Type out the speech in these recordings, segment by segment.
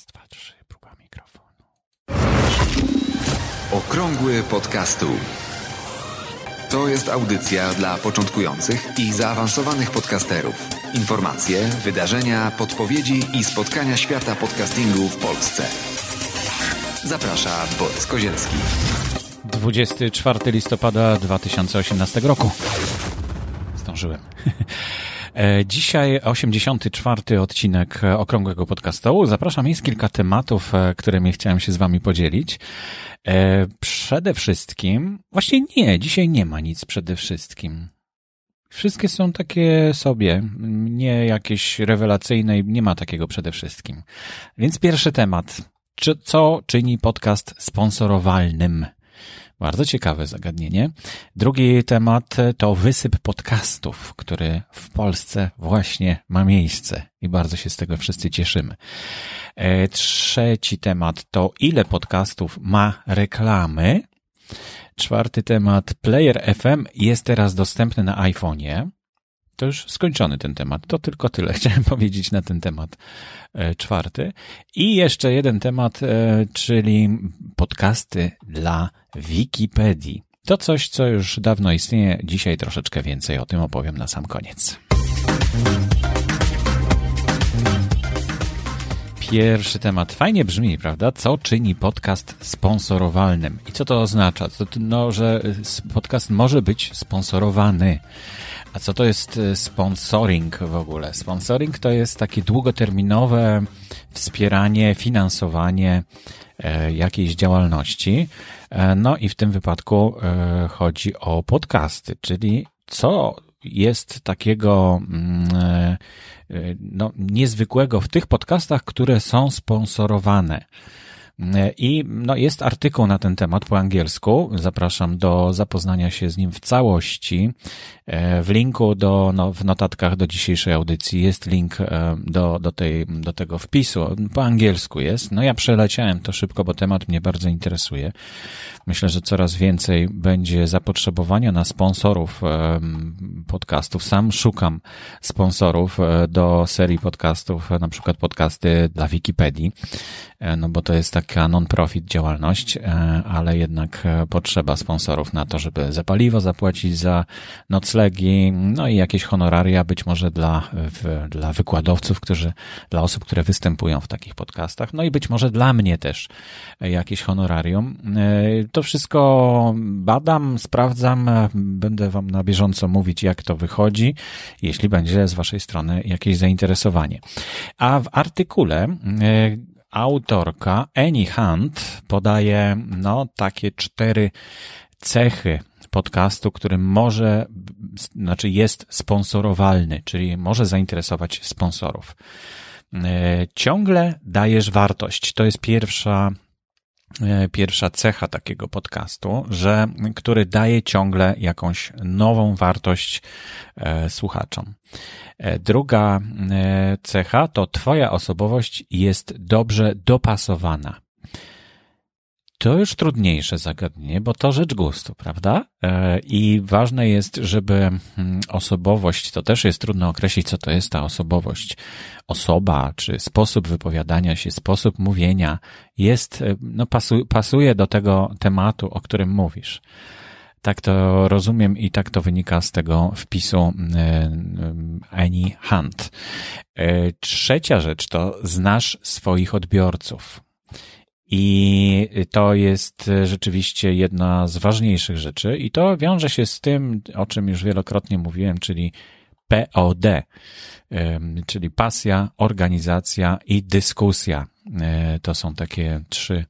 Raz, dwa, trzy, próba mikrofonu. Okrągły podcastu. To jest audycja dla początkujących i zaawansowanych podcasterów. Informacje, wydarzenia, podpowiedzi i spotkania świata podcastingu w Polsce. Zaprasza Borys Kozielski. 24 listopada 2018 roku. Zdążyłem. E, Dzisiaj 84. odcinek Okrągłego Podcastu. Zapraszam, jest kilka tematów, e, którymi chciałem się z wami podzielić. E, Przede wszystkim, właśnie nie, dzisiaj nie ma nic przede wszystkim. Wszystkie są takie sobie, nie jakieś rewelacyjne i nie ma takiego przede wszystkim. Więc pierwszy temat. Co czyni podcast sponsorowalnym? Bardzo ciekawe zagadnienie. Drugi temat to wysyp podcastów, który w Polsce właśnie ma miejsce i bardzo się z tego wszyscy cieszymy. E, Trzeci temat to ile podcastów ma reklamy. Czwarty temat Player FM jest teraz dostępny na iPhone'ie. To już skończony ten temat. To tylko tyle chciałem powiedzieć na ten temat e, czwarty. I jeszcze jeden temat, e, czyli podcasty dla Wikipedii. To coś, co już dawno istnieje. Dzisiaj troszeczkę więcej o tym opowiem na sam koniec. Pierwszy temat. Fajnie brzmi, prawda? Co czyni podcast sponsorowalnym? I co to oznacza? To, no, że podcast może być sponsorowany. A co to jest e, sponsoring w ogóle? Sponsoring to jest takie długoterminowe wspieranie, finansowanie e, jakiejś działalności. E, No i w tym wypadku e, chodzi o podcasty, czyli co jest takiego mm, no, niezwykłego w tych podcastach, które są sponsorowane. E, I no, jest artykuł na ten temat po angielsku. Zapraszam do zapoznania się z nim w całości. E, W linku do, no, w notatkach do dzisiejszej audycji jest link e, do, do, tej, do tego wpisu. Po angielsku jest. No ja przeleciałem to szybko, bo temat mnie bardzo interesuje. Myślę, że coraz więcej będzie zapotrzebowania na sponsorów podcastów. Sam szukam sponsorów do serii podcastów, na przykład podcasty dla Wikipedii, no bo to jest taka non-profit działalność, e, ale jednak e, potrzeba sponsorów na to, żeby za paliwo zapłacić, za noclegi, no i jakieś honoraria być może dla, w, dla wykładowców, którzy, dla osób, które występują w takich podcastach, no i być może dla mnie też jakieś honorarium. E, To wszystko badam, sprawdzam, będę wam na bieżąco mówić, jak to wychodzi, jeśli będzie z waszej strony jakieś zainteresowanie. A w artykule autorka Annie Hunt podaje no, takie cztery cechy podcastu, który może, znaczy jest sponsorowalny, czyli może zainteresować sponsorów. E, Ciągle dajesz wartość. To jest pierwsza pierwsza cecha takiego podcastu, że który daje ciągle jakąś nową wartość e, słuchaczom. E, Druga e, cecha to twoja osobowość jest dobrze dopasowana. To już trudniejsze zagadnienie, bo to rzecz gustu, prawda? E, I ważne jest, żeby mm, osobowość, to też jest trudno określić, co to jest ta osobowość. Osoba, czy sposób wypowiadania się, sposób mówienia jest, e, no pasu, pasuje do tego tematu, o którym mówisz. Tak to rozumiem i tak to wynika z tego wpisu e, Annie Hunt. Trzecia rzecz to znasz swoich odbiorców. I to jest e, rzeczywiście jedna z ważniejszych rzeczy, i to wiąże się z tym, o czym już wielokrotnie mówiłem, czyli POD, czyli pasja, organizacja i dyskusja. E, To są takie trzy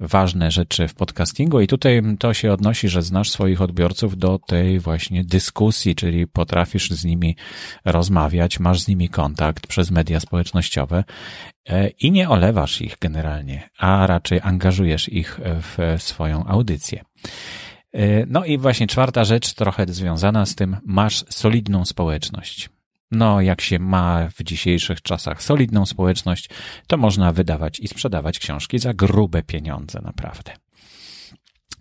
ważne rzeczy w podcastingu, i tutaj to się odnosi, że znasz swoich odbiorców do tej właśnie dyskusji, czyli potrafisz z nimi rozmawiać, masz z nimi kontakt przez media społecznościowe e, i nie olewasz ich generalnie, a raczej angażujesz ich w swoją audycję. E, No i właśnie czwarta rzecz, trochę związana z tym, masz solidną społeczność. No, jak się ma w dzisiejszych czasach solidną społeczność, to można wydawać i sprzedawać książki za grube pieniądze, naprawdę.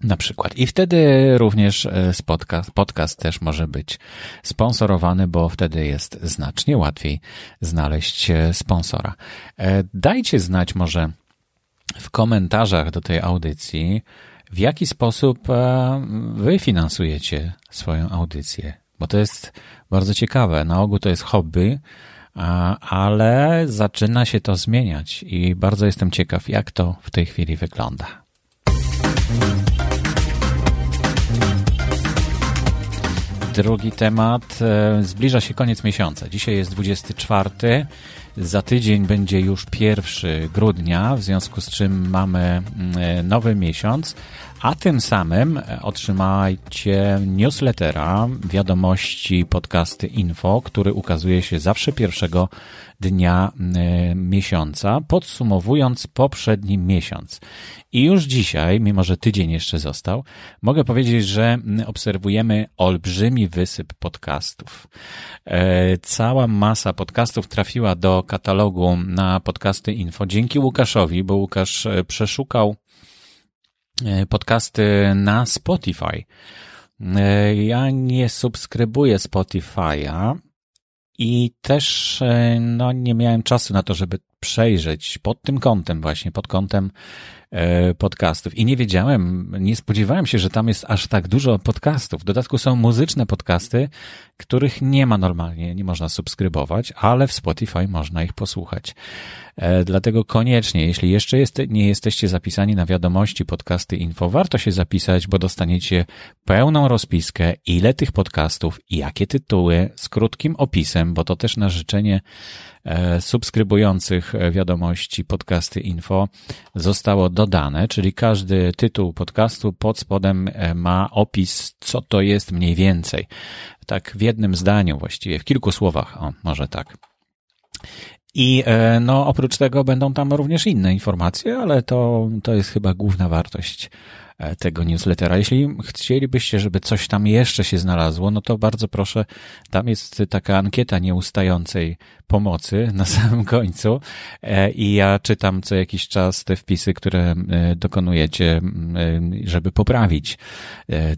Na przykład. I wtedy również podcast, podcast też może być sponsorowany, bo wtedy jest znacznie łatwiej znaleźć sponsora. Dajcie znać może w komentarzach do tej audycji, w jaki sposób e, wy finansujecie swoją audycję. Bo to jest bardzo ciekawe. Na ogół to jest hobby, ale zaczyna się to zmieniać i bardzo jestem ciekaw, jak to w tej chwili wygląda. Drugi temat. E, zbliża się koniec miesiąca. Dzisiaj jest 24. Za tydzień będzie już 1 grudnia, w związku z czym mamy mm, nowy miesiąc, a tym samym otrzymajcie newslettera, wiadomości, podcasty info, który ukazuje się zawsze pierwszego dnia mm, miesiąca, podsumowując poprzedni miesiąc. I już dzisiaj, mimo że tydzień jeszcze został, mogę powiedzieć, że obserwujemy olbrzymi wysyp podcastów. E, cała masa podcastów trafiła do katalogu na podcasty info dzięki Łukaszowi, bo Łukasz e, przeszukał e, podcasty na Spotify. Ja nie subskrybuję Spotify'a i też no, nie miałem czasu na to, żeby przejrzeć pod tym kątem właśnie, pod kątem E, podcastów. I nie wiedziałem, nie spodziewałem się, że tam jest aż tak dużo podcastów. W dodatku są muzyczne podcasty, których nie ma normalnie, nie można subskrybować, ale w Spotify można ich posłuchać. E, dlatego koniecznie, jeśli jeszcze jest, nie jesteście zapisani na wiadomości podcasty info, warto się zapisać, bo dostaniecie pełną rozpiskę, ile tych podcastów, jakie tytuły, z krótkim opisem, bo to też na życzenie E, subskrybujących e, wiadomości podcasty info zostało dodane, czyli każdy tytuł podcastu pod spodem e, ma opis, co to jest mniej więcej. Tak w jednym zdaniu właściwie, w kilku słowach, o, może tak. I no, oprócz tego będą tam również inne informacje, ale to, to jest chyba główna wartość E, tego newslettera. Jeśli chcielibyście, żeby coś tam jeszcze się znalazło, no to bardzo proszę, tam jest taka ankieta nieustającej pomocy na samym końcu e, i ja czytam co jakiś czas te wpisy, które e, dokonujecie, żeby poprawić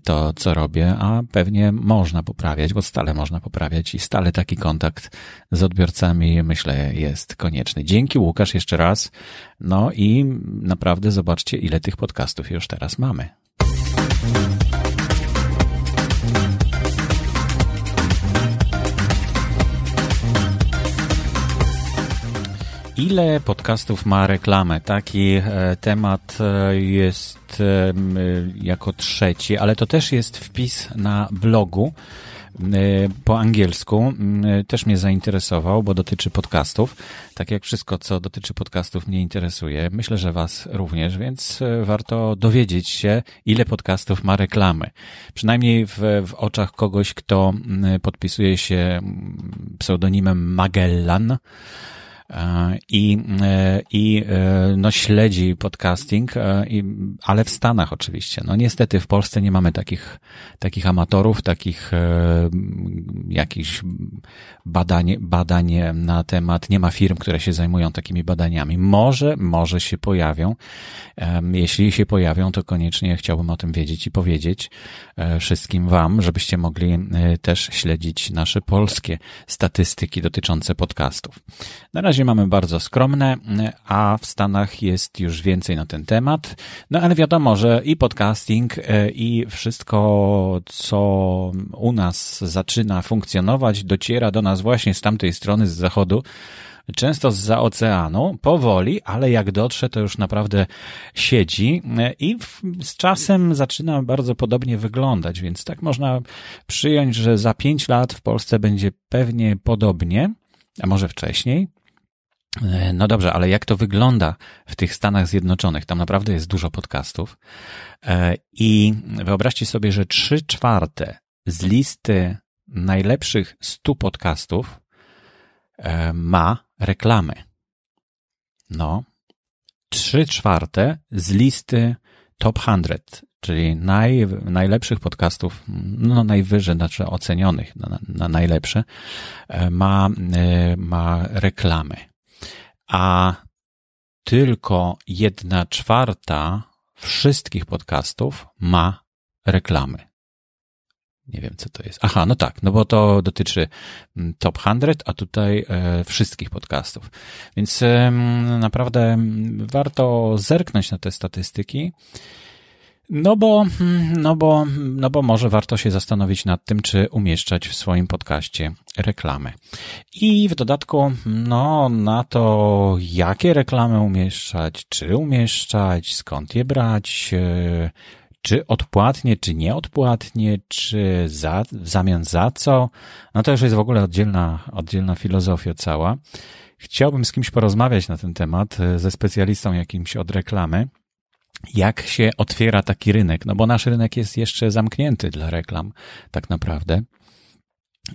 to, co robię, a pewnie można poprawiać, bo stale można poprawiać i stale taki kontakt z odbiorcami, myślę, jest konieczny. Dzięki Łukasz jeszcze raz. No i naprawdę zobaczcie, ile tych podcastów już teraz mamy. Ile podcastów ma reklamę? Taki e, temat e, jest e, jako trzeci, ale to też jest wpis na blogu po angielsku też mnie zainteresował, bo dotyczy podcastów. Tak jak wszystko, co dotyczy podcastów mnie interesuje. Myślę, że Was również, więc warto dowiedzieć się, ile podcastów ma reklamy. Przynajmniej w, w oczach kogoś, kto podpisuje się pseudonimem Magellan, i, e, i e, no, śledzi podcasting, e, ale w Stanach oczywiście. No niestety w Polsce nie mamy takich, takich amatorów, takich jakichś badań, badań na temat, nie ma firm, które się zajmują takimi badaniami. Może, może się pojawią. Jeśli się pojawią, to koniecznie chciałbym o tym wiedzieć i powiedzieć wszystkim Wam, żebyście mogli też śledzić nasze polskie statystyki dotyczące podcastów. Na razie razie mamy bardzo skromne, a w Stanach jest już więcej na ten temat. No ale wiadomo, że i podcasting, e, i wszystko, co u nas zaczyna funkcjonować, dociera do nas właśnie z tamtej strony, z zachodu, często z za oceanu, powoli, ale jak dotrze, to już naprawdę siedzi e, i z czasem zaczyna bardzo podobnie wyglądać, więc tak można przyjąć, że za pięć lat w Polsce będzie pewnie podobnie, a może wcześniej. E, no dobrze, ale jak to wygląda w tych Stanach Zjednoczonych? Tam naprawdę jest dużo podcastów. E, I wyobraźcie sobie, że trzy czwarte z listy najlepszych stu podcastów e, ma reklamy. No, trzy czwarte z listy top 100, czyli naj, najlepszych podcastów, no najwyżej, znaczy ocenionych na, na najlepsze, ma, ma reklamy a tylko jedna czwarta wszystkich podcastów ma reklamy. Nie wiem, co to jest. Aha, no tak, no bo to dotyczy mm, top 100, a tutaj e, wszystkich podcastów. Więc e, naprawdę warto zerknąć na te statystyki. No bo, mm, no bo, no bo może warto się zastanowić nad tym, czy umieszczać w swoim podcaście reklamy. I w dodatku, no, na to, jakie reklamy umieszczać, czy umieszczać, skąd je brać, e, czy odpłatnie, czy nieodpłatnie, czy za, w zamian za co, no to już jest w ogóle oddzielna, oddzielna filozofia cała. Chciałbym z kimś porozmawiać na ten temat, e, ze specjalistą jakimś od reklamy, jak się otwiera taki rynek, no bo nasz rynek jest jeszcze zamknięty dla reklam, tak naprawdę.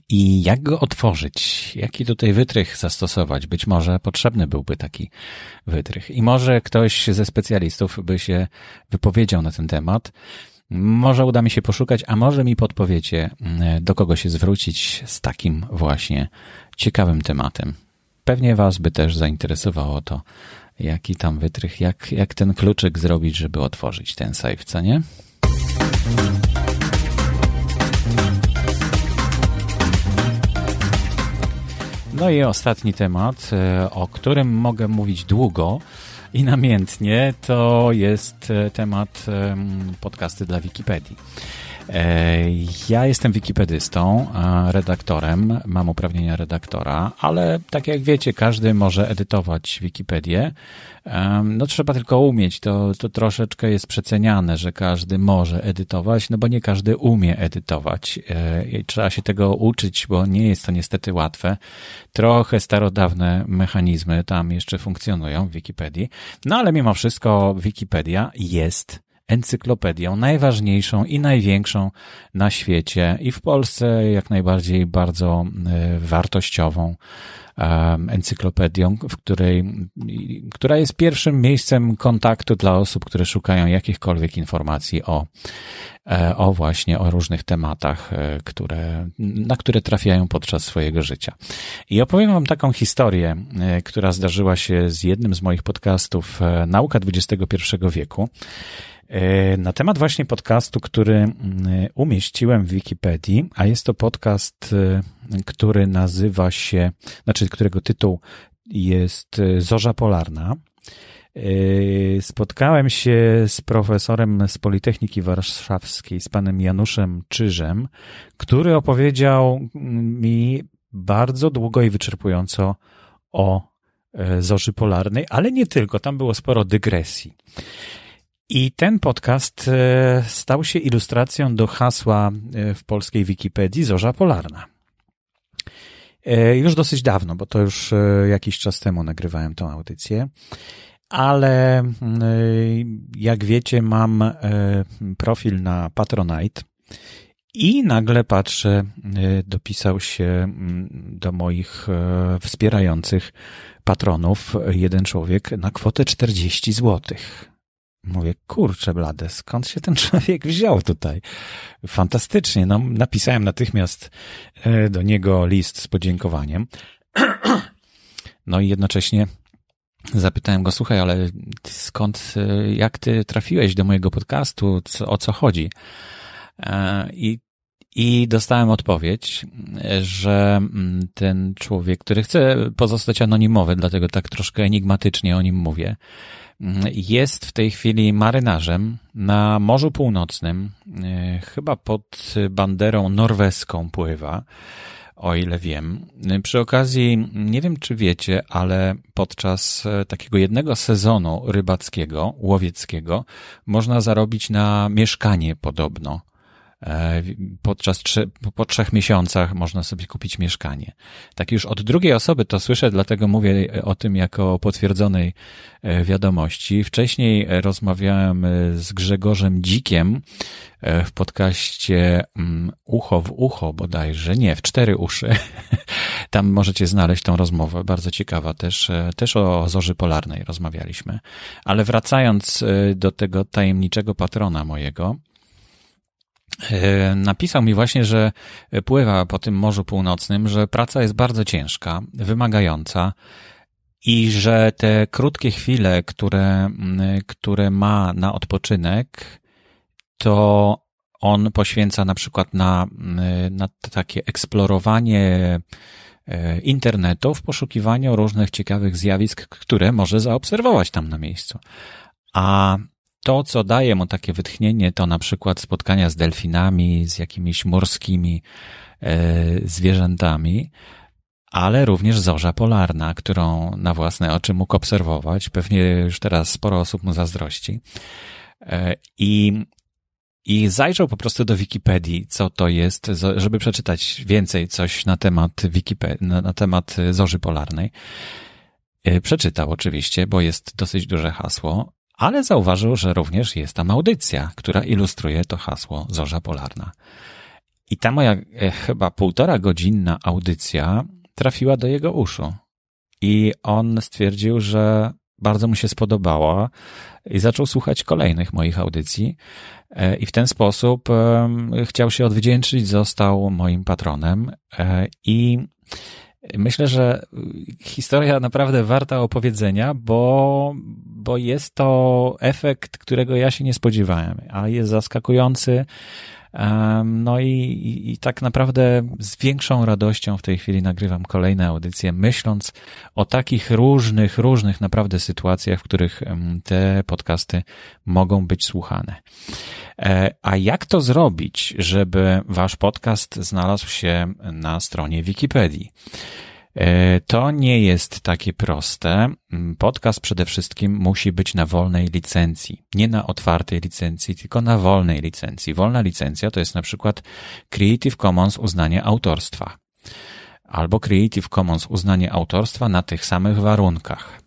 I jak go otworzyć? Jaki tutaj wytrych zastosować? Być może potrzebny byłby taki wytrych. I może ktoś ze specjalistów by się wypowiedział na ten temat. Może uda mi się poszukać, a może mi podpowiecie, mm, do kogo się zwrócić z takim właśnie ciekawym tematem. Pewnie Was by też zainteresowało to, jaki tam wytrych, jak, jak ten kluczyk zrobić, żeby otworzyć ten safe, co nie? No i ostatni temat, e, o którym mogę mówić długo i namiętnie, to jest e, temat podcasty dla Wikipedii. E, ja jestem wikipedystą, redaktorem, mam uprawnienia redaktora, ale tak jak wiecie, każdy może edytować Wikipedię. No trzeba tylko umieć, to, to troszeczkę jest przeceniane, że każdy może edytować, no bo nie każdy umie edytować. E, trzeba się tego uczyć, bo nie jest to niestety łatwe. Trochę starodawne mechanizmy tam jeszcze funkcjonują w Wikipedii, no ale mimo wszystko Wikipedia jest encyklopedią najważniejszą i największą na świecie i w Polsce jak najbardziej bardzo e, wartościową encyklopedią, w której, która jest pierwszym miejscem kontaktu dla osób, które szukają jakichkolwiek informacji o, e, o właśnie o różnych tematach, e, które, na które trafiają podczas swojego życia. I opowiem Wam taką historię, która zdarzyła się z jednym z moich podcastów Nauka XXI wieku. E, na temat właśnie podcastu, który umieściłem w Wikipedii, a jest to podcast, e, który nazywa się, znaczy którego tytuł jest e, Zorza Polarna. Spotkałem się z profesorem z Politechniki Warszawskiej, z panem Januszem Czyżem, który opowiedział mi bardzo długo i wyczerpująco o Zorzy Polarnej, ale nie tylko, tam było sporo dygresji. I ten podcast e, stał się ilustracją do hasła e, w polskiej Wikipedii Zorza Polarna. E, już dosyć dawno, bo to już jakiś czas temu nagrywałem tą audycję, ale jak wiecie, mam profil na Patronite i nagle patrzę, dopisał się do moich wspierających patronów jeden człowiek na kwotę 40 złotych. Mówię, kurczę blade, skąd się ten człowiek wziął tutaj? Fantastycznie. No, napisałem natychmiast e, do niego list z podziękowaniem. No i jednocześnie zapytałem go, słuchaj, ale skąd, e, jak ty trafiłeś do mojego podcastu? Co, o co chodzi? E, I i dostałem odpowiedź, że mm, ten człowiek, który chce pozostać anonimowy, dlatego tak troszkę enigmatycznie o nim mówię, jest w tej chwili marynarzem na Morzu Północnym, e, chyba pod banderą norweską pływa, o ile wiem. Przy okazji, nie wiem czy wiecie, ale podczas e, takiego jednego sezonu rybackiego, łowieckiego, można zarobić na mieszkanie podobno E, podczas po trzech miesiącach można sobie kupić mieszkanie. Tak już od drugiej osoby to słyszę, dlatego mówię o tym jako potwierdzonej e, wiadomości. Wcześniej rozmawiałem e, z Grzegorzem Dzikiem w podcaście mm, Ucho w ucho bodajże, nie, w cztery uszy. Tam możecie znaleźć tą rozmowę, bardzo ciekawa też, też o zorzy polarnej rozmawialiśmy. Ale wracając do tego tajemniczego patrona mojego, napisał mi właśnie, że pływa po tym Morzu Północnym, że praca jest bardzo ciężka, wymagająca i że te krótkie chwile, które, które ma na odpoczynek, to on poświęca na przykład na, na takie eksplorowanie e, internetu w poszukiwaniu różnych ciekawych zjawisk, które może zaobserwować tam na miejscu. A to, co daje mu takie wytchnienie, to na przykład spotkania z delfinami, z jakimiś morskimi e, zwierzętami, ale również zorza polarna, którą na własne oczy mógł obserwować. Pewnie już teraz sporo osób mu zazdrości. E, I, i zajrzał po prostu do Wikipedii, co to jest, żeby przeczytać więcej coś na temat Wikipedii, na, temat zorzy polarnej. E, przeczytał oczywiście, bo jest dosyć duże hasło, ale zauważył, że również jest tam audycja, która ilustruje to hasło Zorza Polarna. I ta moja e, chyba półtora godzinna audycja trafiła do jego uszu. I on stwierdził, że bardzo mu się spodobała i zaczął słuchać kolejnych moich audycji. E, I w ten sposób chciał się odwdzięczyć, został moim patronem. E, I myślę, że historia naprawdę warta opowiedzenia, bo, bo jest to efekt, którego ja się nie spodziewałem, a jest zaskakujący. No i, i, i, tak naprawdę z większą radością w tej chwili nagrywam kolejne audycje, myśląc o takich różnych, różnych naprawdę sytuacjach, w których te podcasty mogą być słuchane. E, a jak to zrobić, żeby wasz podcast znalazł się na stronie Wikipedii? E, to nie jest takie proste. Mm, podcast przede wszystkim musi być na wolnej licencji. Nie na otwartej licencji, tylko na wolnej licencji. Wolna licencja to jest na przykład Creative Commons uznanie autorstwa. Albo Creative Commons uznanie autorstwa na tych samych warunkach.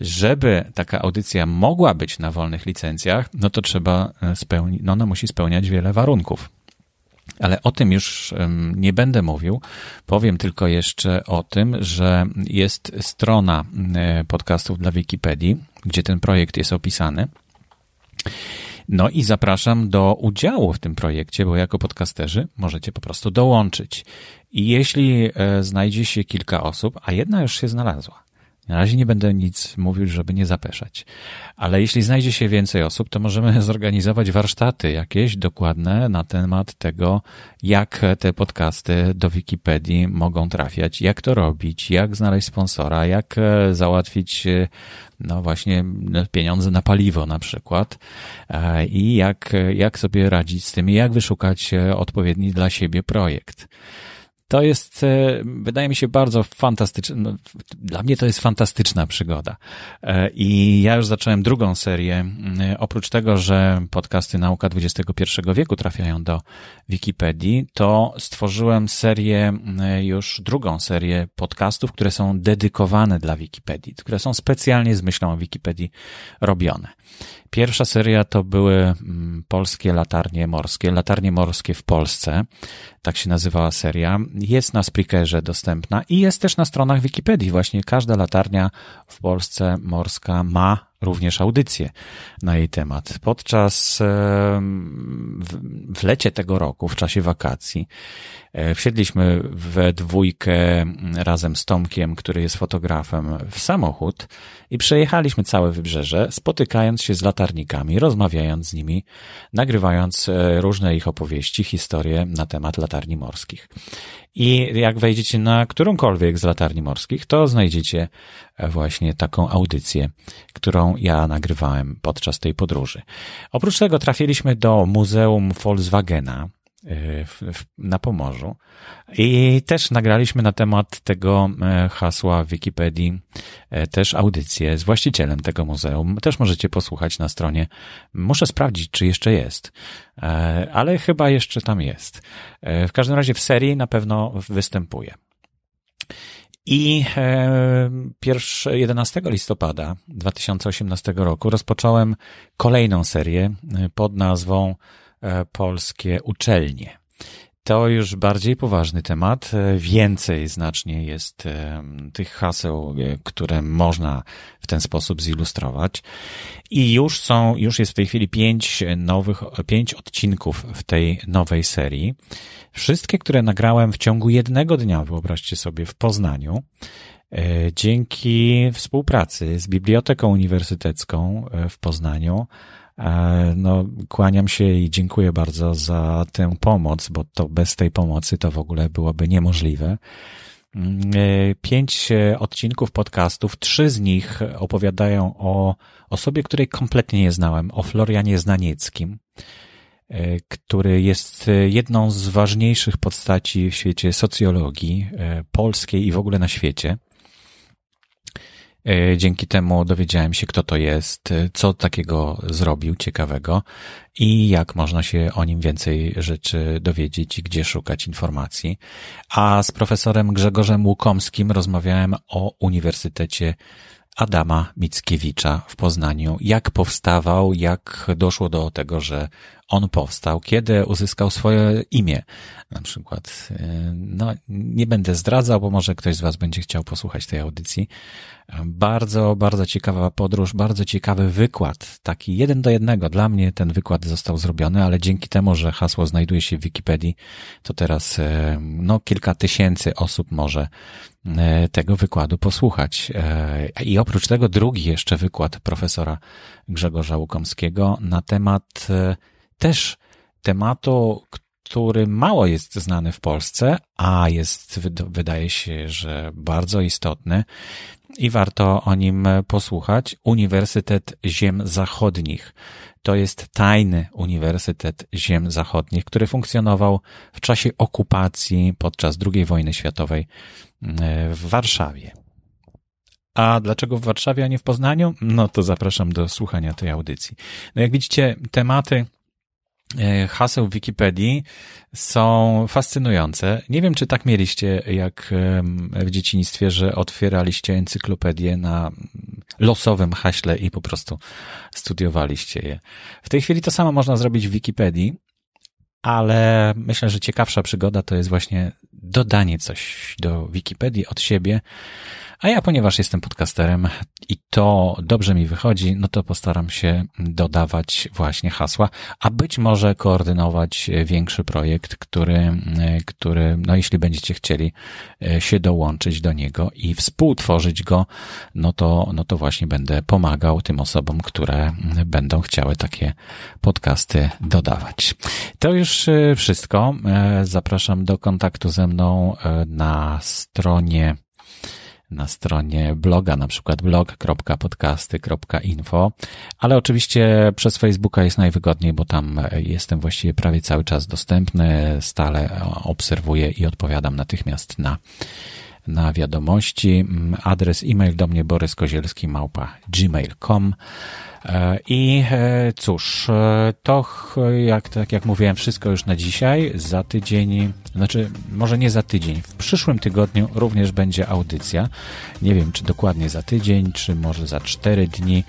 Żeby taka audycja mogła być na wolnych licencjach, no to trzeba e, spełnić, no ona musi spełniać wiele warunków. Ale o tym już nie będę mówił. Powiem tylko jeszcze o tym, że jest strona e, podcastów dla Wikipedii, gdzie ten projekt jest opisany. No i zapraszam do udziału w tym projekcie, bo jako podcasterzy możecie po prostu dołączyć. I jeśli e, znajdzie się kilka osób, a jedna już się znalazła, na razie nie będę nic mówił, żeby nie zapeszać. Ale jeśli znajdzie się więcej osób, to możemy zorganizować warsztaty jakieś dokładne na temat tego, jak te podcasty do Wikipedii mogą trafiać, jak to robić, jak znaleźć sponsora, jak e, załatwić e, no właśnie pieniądze na paliwo na przykład e, i jak, jak sobie radzić z tym, jak wyszukać odpowiedni dla siebie projekt to jest, e, wydaje mi się, bardzo fantastyczne. No, dla mnie to jest fantastyczna przygoda. E, I ja już zacząłem drugą serię. E, oprócz tego, że podcasty Nauka XXI wieku trafiają do Wikipedii, to stworzyłem serię, już drugą serię podcastów, które są dedykowane dla Wikipedii, które są specjalnie z myślą o Wikipedii robione. Pierwsza seria to były mm, polskie latarnie morskie, latarnie morskie w Polsce, tak się nazywała seria. Jest na Spreakerze dostępna i jest też na stronach Wikipedii. Właśnie każda latarnia w Polsce morska ma również audycję na jej temat. Podczas w lecie tego roku, w czasie wakacji, e, wsiedliśmy we dwójkę razem z Tomkiem, który jest fotografem, w samochód i przejechaliśmy całe wybrzeże, spotykając się z latarnikami, rozmawiając z nimi, nagrywając e, różne ich opowieści, historie na temat latarni morskich. I jak wejdziecie na którąkolwiek z latarni morskich, to znajdziecie e, właśnie taką audycję, którą ja nagrywałem podczas tej podróży. Oprócz tego trafiliśmy do Muzeum Volkswagena, na Pomorzu. I też nagraliśmy na temat tego e, hasła w Wikipedii e, też audycję z właścicielem tego muzeum. Też możecie posłuchać na stronie. Muszę sprawdzić, czy jeszcze jest, ale chyba jeszcze tam jest. W każdym razie w serii na pewno występuje. I 11 listopada 2018 roku rozpocząłem kolejną serię pod nazwą E, polskie uczelnie. To już bardziej poważny temat. E, więcej znacznie jest e, tych haseł, które można w ten sposób zilustrować. I już są, już jest w tej chwili pięć nowych, pięć odcinków w tej nowej serii. Wszystkie, które nagrałem w ciągu jednego dnia, wyobraźcie sobie, w Poznaniu. Dzięki współpracy z Biblioteką Uniwersytecką w Poznaniu, no, kłaniam się i dziękuję bardzo za tę pomoc, bo to bez tej pomocy to w ogóle byłoby niemożliwe. Mm, e, pięć e, odcinków podcastów, trzy z nich opowiadają o osobie, której kompletnie nie znałem, o Florianie Znanieckim, e, który jest jedną z ważniejszych postaci w świecie socjologii polskiej i w ogóle na świecie. E, dzięki temu dowiedziałem się, kto to jest, e, co takiego zrobił ciekawego i jak można się o nim więcej rzeczy dowiedzieć i gdzie szukać informacji. A z profesorem Grzegorzem Łukomskim rozmawiałem o Uniwersytecie Adama Mickiewicza w Poznaniu. Jak powstawał, jak doszło do tego, że on powstał, kiedy uzyskał swoje imię. Na przykład, e, no, nie będę zdradzał, bo może ktoś z Was będzie chciał posłuchać tej audycji. Bardzo, bardzo ciekawa podróż, bardzo ciekawy wykład, taki jeden do jednego. Dla mnie ten wykład został zrobiony, ale dzięki temu, że hasło znajduje się w Wikipedii, to teraz, e, no, kilka tysięcy osób może e, tego wykładu posłuchać. I oprócz tego drugi jeszcze wykład profesora Grzegorza Łukomskiego na temat też tematu, który mało jest znany w Polsce, a jest, wydaje się, że bardzo istotny i warto o nim posłuchać. Uniwersytet Ziem Zachodnich. To jest tajny Uniwersytet Ziem Zachodnich, który funkcjonował w czasie okupacji podczas II wojny światowej e, w Warszawie. A dlaczego w Warszawie, a nie w Poznaniu? No to zapraszam do słuchania tej audycji. No jak widzicie, tematy haseł w Wikipedii są fascynujące. Nie wiem, czy tak mieliście jak w dzieciństwie, że otwieraliście encyklopedię na losowym haśle i po prostu studiowaliście je. W tej chwili to samo można zrobić w Wikipedii, ale myślę, że ciekawsza przygoda to jest właśnie dodanie coś do Wikipedii od siebie, a ja, ponieważ jestem podcasterem i to dobrze mi wychodzi, no to postaram się dodawać właśnie hasła, a być może koordynować większy projekt, który, który, no jeśli będziecie chcieli się dołączyć do niego i współtworzyć go, no to, no to właśnie będę pomagał tym osobom, które będą chciały takie podcasty dodawać. To już wszystko. Zapraszam do kontaktu ze mną na stronie na stronie bloga, na przykład blog.podcasty.info, ale oczywiście przez Facebooka jest najwygodniej, bo tam jestem właściwie prawie cały czas dostępny, stale obserwuję i odpowiadam natychmiast na na wiadomości. Adres e-mail do mnie boryskozielski małpa gmail.com I e, cóż, e, to jak, tak jak mówiłem, wszystko już na dzisiaj. Za tydzień, znaczy może nie za tydzień, w przyszłym tygodniu również będzie audycja. Nie wiem, czy dokładnie za tydzień, czy może za cztery dni.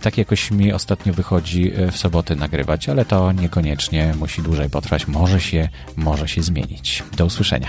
Tak jakoś mi ostatnio wychodzi w soboty nagrywać, ale to niekoniecznie musi dłużej potrwać. Może się, może się zmienić. Do usłyszenia.